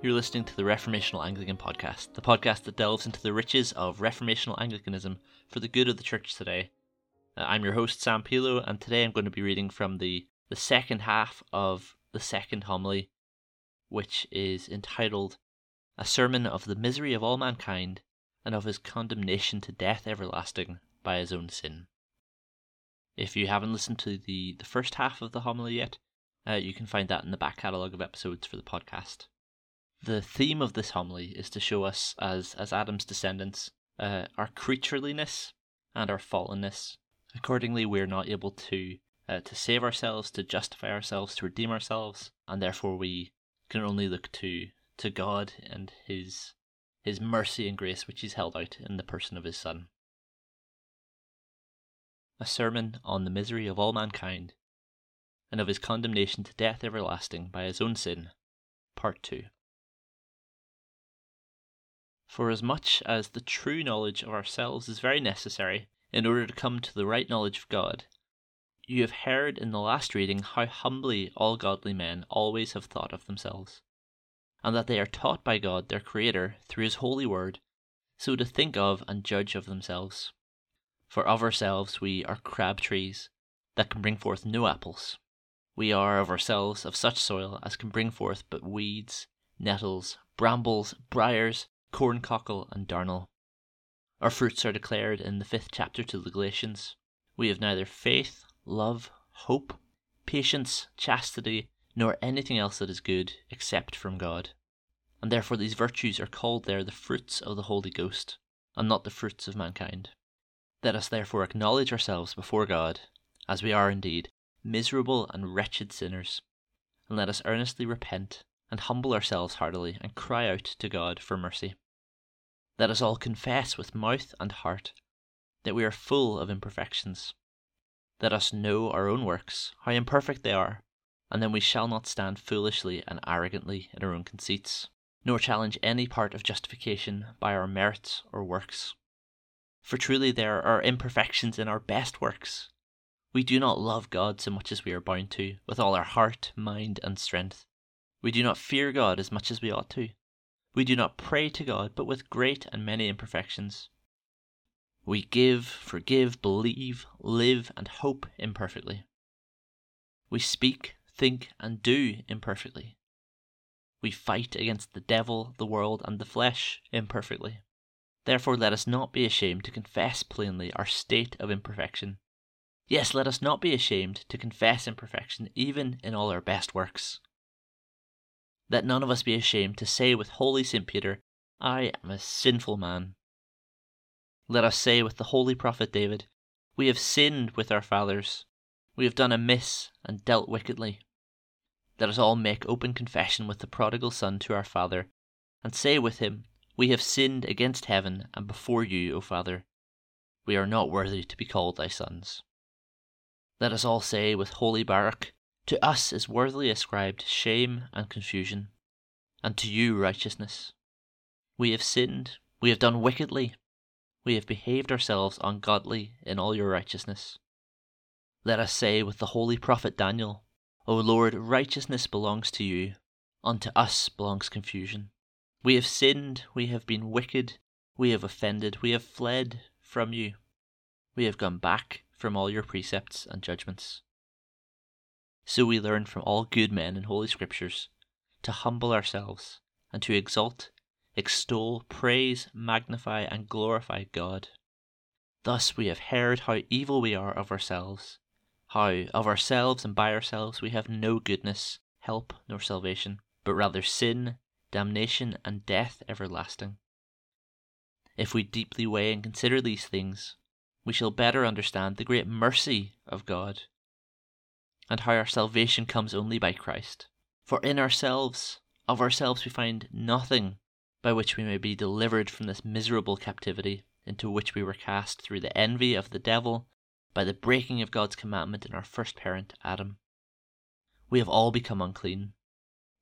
You're listening to the Reformational Anglican Podcast, the podcast that delves into the riches of Reformational Anglicanism for the good of the church today. Uh, I'm your host, Sam Pilo, and today I'm going to be reading from the, the second half of the second homily, which is entitled A Sermon of the Misery of All Mankind and of His Condemnation to Death Everlasting by His Own Sin. If you haven't listened to the, the first half of the homily yet, uh, you can find that in the back catalogue of episodes for the podcast. The theme of this homily is to show us, as, as Adam's descendants, uh, our creatureliness and our fallenness. Accordingly, we're not able to uh, to save ourselves, to justify ourselves, to redeem ourselves, and therefore we can only look to to God and His His mercy and grace, which He's held out in the person of His Son. A sermon on the misery of all mankind, and of His condemnation to death everlasting by His own sin, Part Two. For as much as the true knowledge of ourselves is very necessary in order to come to the right knowledge of God, you have heard in the last reading how humbly all godly men always have thought of themselves, and that they are taught by God their Creator through His holy word so to think of and judge of themselves. For of ourselves we are crab trees that can bring forth no apples. We are of ourselves of such soil as can bring forth but weeds, nettles, brambles, briars, corncockle, and darnel. Our fruits are declared in the fifth chapter to the Galatians. We have neither faith, love, hope, patience, chastity, nor anything else that is good except from God. And therefore these virtues are called there the fruits of the Holy Ghost, and not the fruits of mankind. Let us therefore acknowledge ourselves before God, as we are indeed, miserable and wretched sinners, and let us earnestly repent and humble ourselves heartily and cry out to God for mercy. Let us all confess with mouth and heart that we are full of imperfections. Let us know our own works, how imperfect they are, and then we shall not stand foolishly and arrogantly in our own conceits, nor challenge any part of justification by our merits or works. For truly there are imperfections in our best works. We do not love God so much as we are bound to, with all our heart, mind, and strength. We do not fear God as much as we ought to. We do not pray to God, but with great and many imperfections. We give, forgive, believe, live, and hope imperfectly. We speak, think, and do imperfectly. We fight against the devil, the world, and the flesh imperfectly. Therefore, let us not be ashamed to confess plainly our state of imperfection. Yes, let us not be ashamed to confess imperfection even in all our best works. Let none of us be ashamed to say with holy St. Peter, I am a sinful man. Let us say with the holy prophet David, We have sinned with our fathers, we have done amiss and dealt wickedly. Let us all make open confession with the prodigal son to our Father, and say with him, We have sinned against heaven and before you, O Father. We are not worthy to be called thy sons. Let us all say with holy Baruch, to us is worthily ascribed shame and confusion, and to you righteousness. We have sinned, we have done wickedly, we have behaved ourselves ungodly in all your righteousness. Let us say with the holy prophet Daniel, O Lord, righteousness belongs to you, unto us belongs confusion. We have sinned, we have been wicked, we have offended, we have fled from you, we have gone back from all your precepts and judgments. So we learn from all good men in Holy Scriptures to humble ourselves and to exalt, extol, praise, magnify, and glorify God. Thus we have heard how evil we are of ourselves, how of ourselves and by ourselves we have no goodness, help, nor salvation, but rather sin, damnation, and death everlasting. If we deeply weigh and consider these things, we shall better understand the great mercy of God and how our salvation comes only by Christ. For in ourselves, of ourselves, we find nothing by which we may be delivered from this miserable captivity into which we were cast through the envy of the devil by the breaking of God's commandment in our first parent, Adam. We have all become unclean,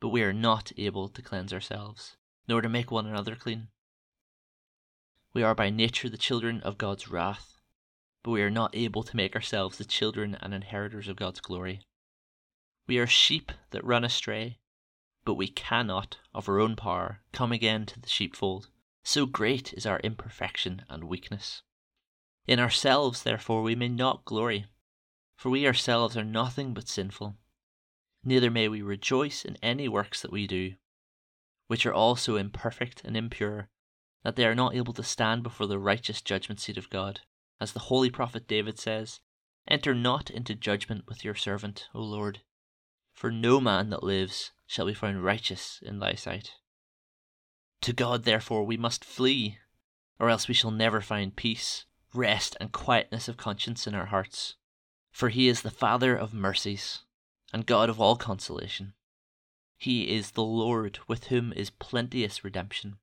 but we are not able to cleanse ourselves, nor to make one another clean. We are by nature the children of God's wrath, but we are not able to make ourselves the children and inheritors of God's glory. We are sheep that run astray. but we cannot, of our own power, come again to the sheepfold. So great is our imperfection and weakness. In ourselves, therefore, we may not glory, for we ourselves are nothing but sinful. Neither may we rejoice in any works that we do, which are also imperfect and impure, that they are not able to stand before the righteous judgment seat of God. As the holy prophet David says, Enter not into judgment with your servant, O Lord, for no man that lives shall be found righteous in thy sight. To God, therefore, we must flee, or else we shall never find peace, rest, and quietness of conscience in our hearts. For he is the Father of mercies, and God of all consolation. He is the Lord with whom is plenteous redemption.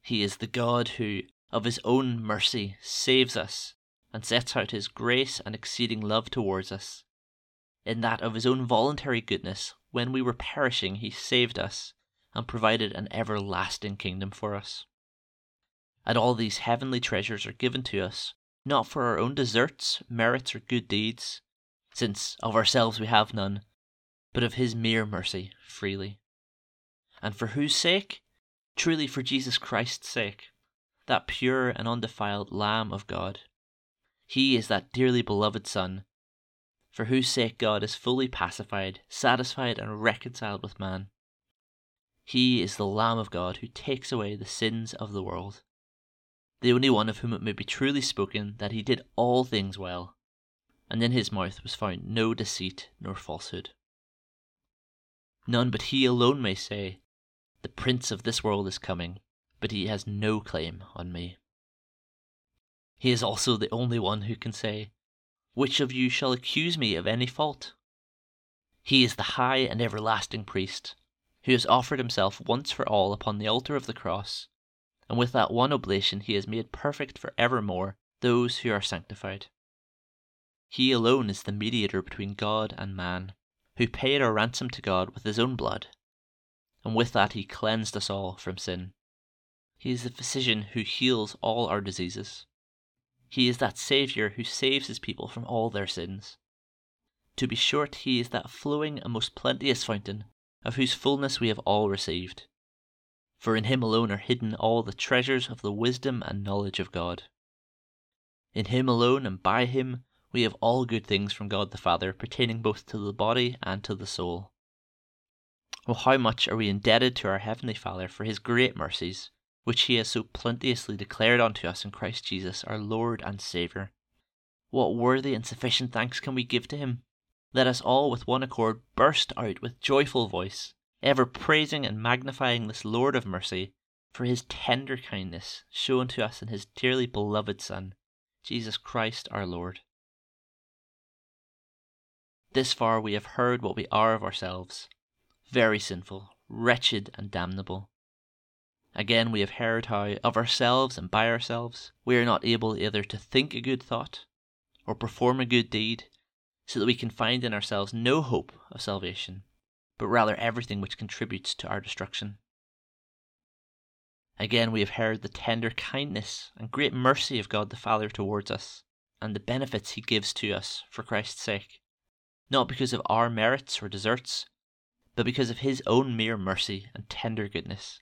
He is the God who, of his own mercy, saves us and sets out his grace and exceeding love towards us. In that of his own voluntary goodness, when we were perishing, he saved us and provided an everlasting kingdom for us. And all these heavenly treasures are given to us, not for our own deserts, merits, or good deeds, since of ourselves we have none, but of his mere mercy freely. And for whose sake? Truly for Jesus Christ's sake, that pure and undefiled Lamb of God. He is that dearly beloved Son, for whose sake God is fully pacified, satisfied, and reconciled with man. He is the Lamb of God who takes away the sins of the world, the only one of whom it may be truly spoken that he did all things well, and in his mouth was found no deceit nor falsehood. None but he alone may say, The Prince of this world is coming, but he has no claim on me. He is also the only one who can say, Which of you shall accuse me of any fault? He is the high and everlasting priest, who has offered himself once for all upon the altar of the cross, and with that one oblation he has made perfect for evermore those who are sanctified. He alone is the mediator between God and man, who paid our ransom to God with his own blood, and with that he cleansed us all from sin. He is the physician who heals all our diseases. He is that Saviour who saves his people from all their sins. To be short, he is that flowing and most plenteous fountain, of whose fullness we have all received. For in him alone are hidden all the treasures of the wisdom and knowledge of God. In him alone and by him we have all good things from God the Father, pertaining both to the body and to the soul. Oh, how much are we indebted to our Heavenly Father for his great mercies, which he has so plenteously declared unto us in Christ Jesus, our Lord and Saviour. What worthy and sufficient thanks can we give to him? Let us all with one accord burst out with joyful voice, ever praising and magnifying this Lord of mercy for his tender kindness shown to us in his dearly beloved Son, Jesus Christ our Lord. This far we have heard what we are of ourselves, very sinful, wretched, and damnable. Again, we have heard how, of ourselves and by ourselves, we are not able either to think a good thought or perform a good deed, so that we can find in ourselves no hope of salvation, but rather everything which contributes to our destruction. Again, we have heard the tender kindness and great mercy of God the Father towards us, and the benefits He gives to us for Christ's sake, not because of our merits or deserts, but because of His own mere mercy and tender goodness.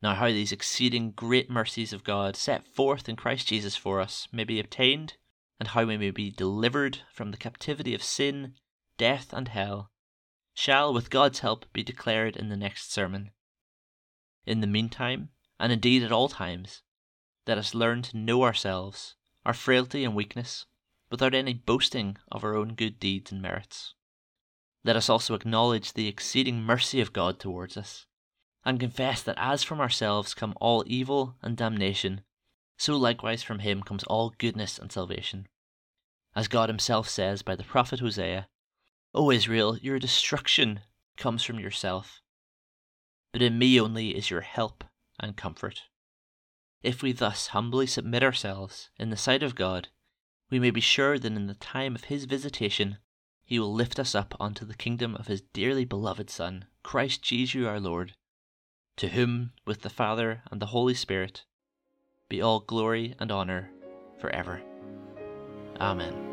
Now, how these exceeding great mercies of God set forth in Christ Jesus for us may be obtained, and how we may be delivered from the captivity of sin, death, and hell, shall, with God's help, be declared in the next sermon. In the meantime, and indeed at all times, let us learn to know ourselves, our frailty and weakness, without any boasting of our own good deeds and merits. Let us also acknowledge the exceeding mercy of God towards us and confess that as from ourselves come all evil and damnation, so likewise from him comes all goodness and salvation. As God himself says by the prophet Hosea, O Israel, your destruction comes from yourself, but in me only is your help and comfort. If we thus humbly submit ourselves in the sight of God, we may be sure that in the time of his visitation he will lift us up unto the kingdom of his dearly beloved Son, Christ Jesus our Lord, to whom, with the Father and the Holy Spirit, be all glory and honour for ever. Amen.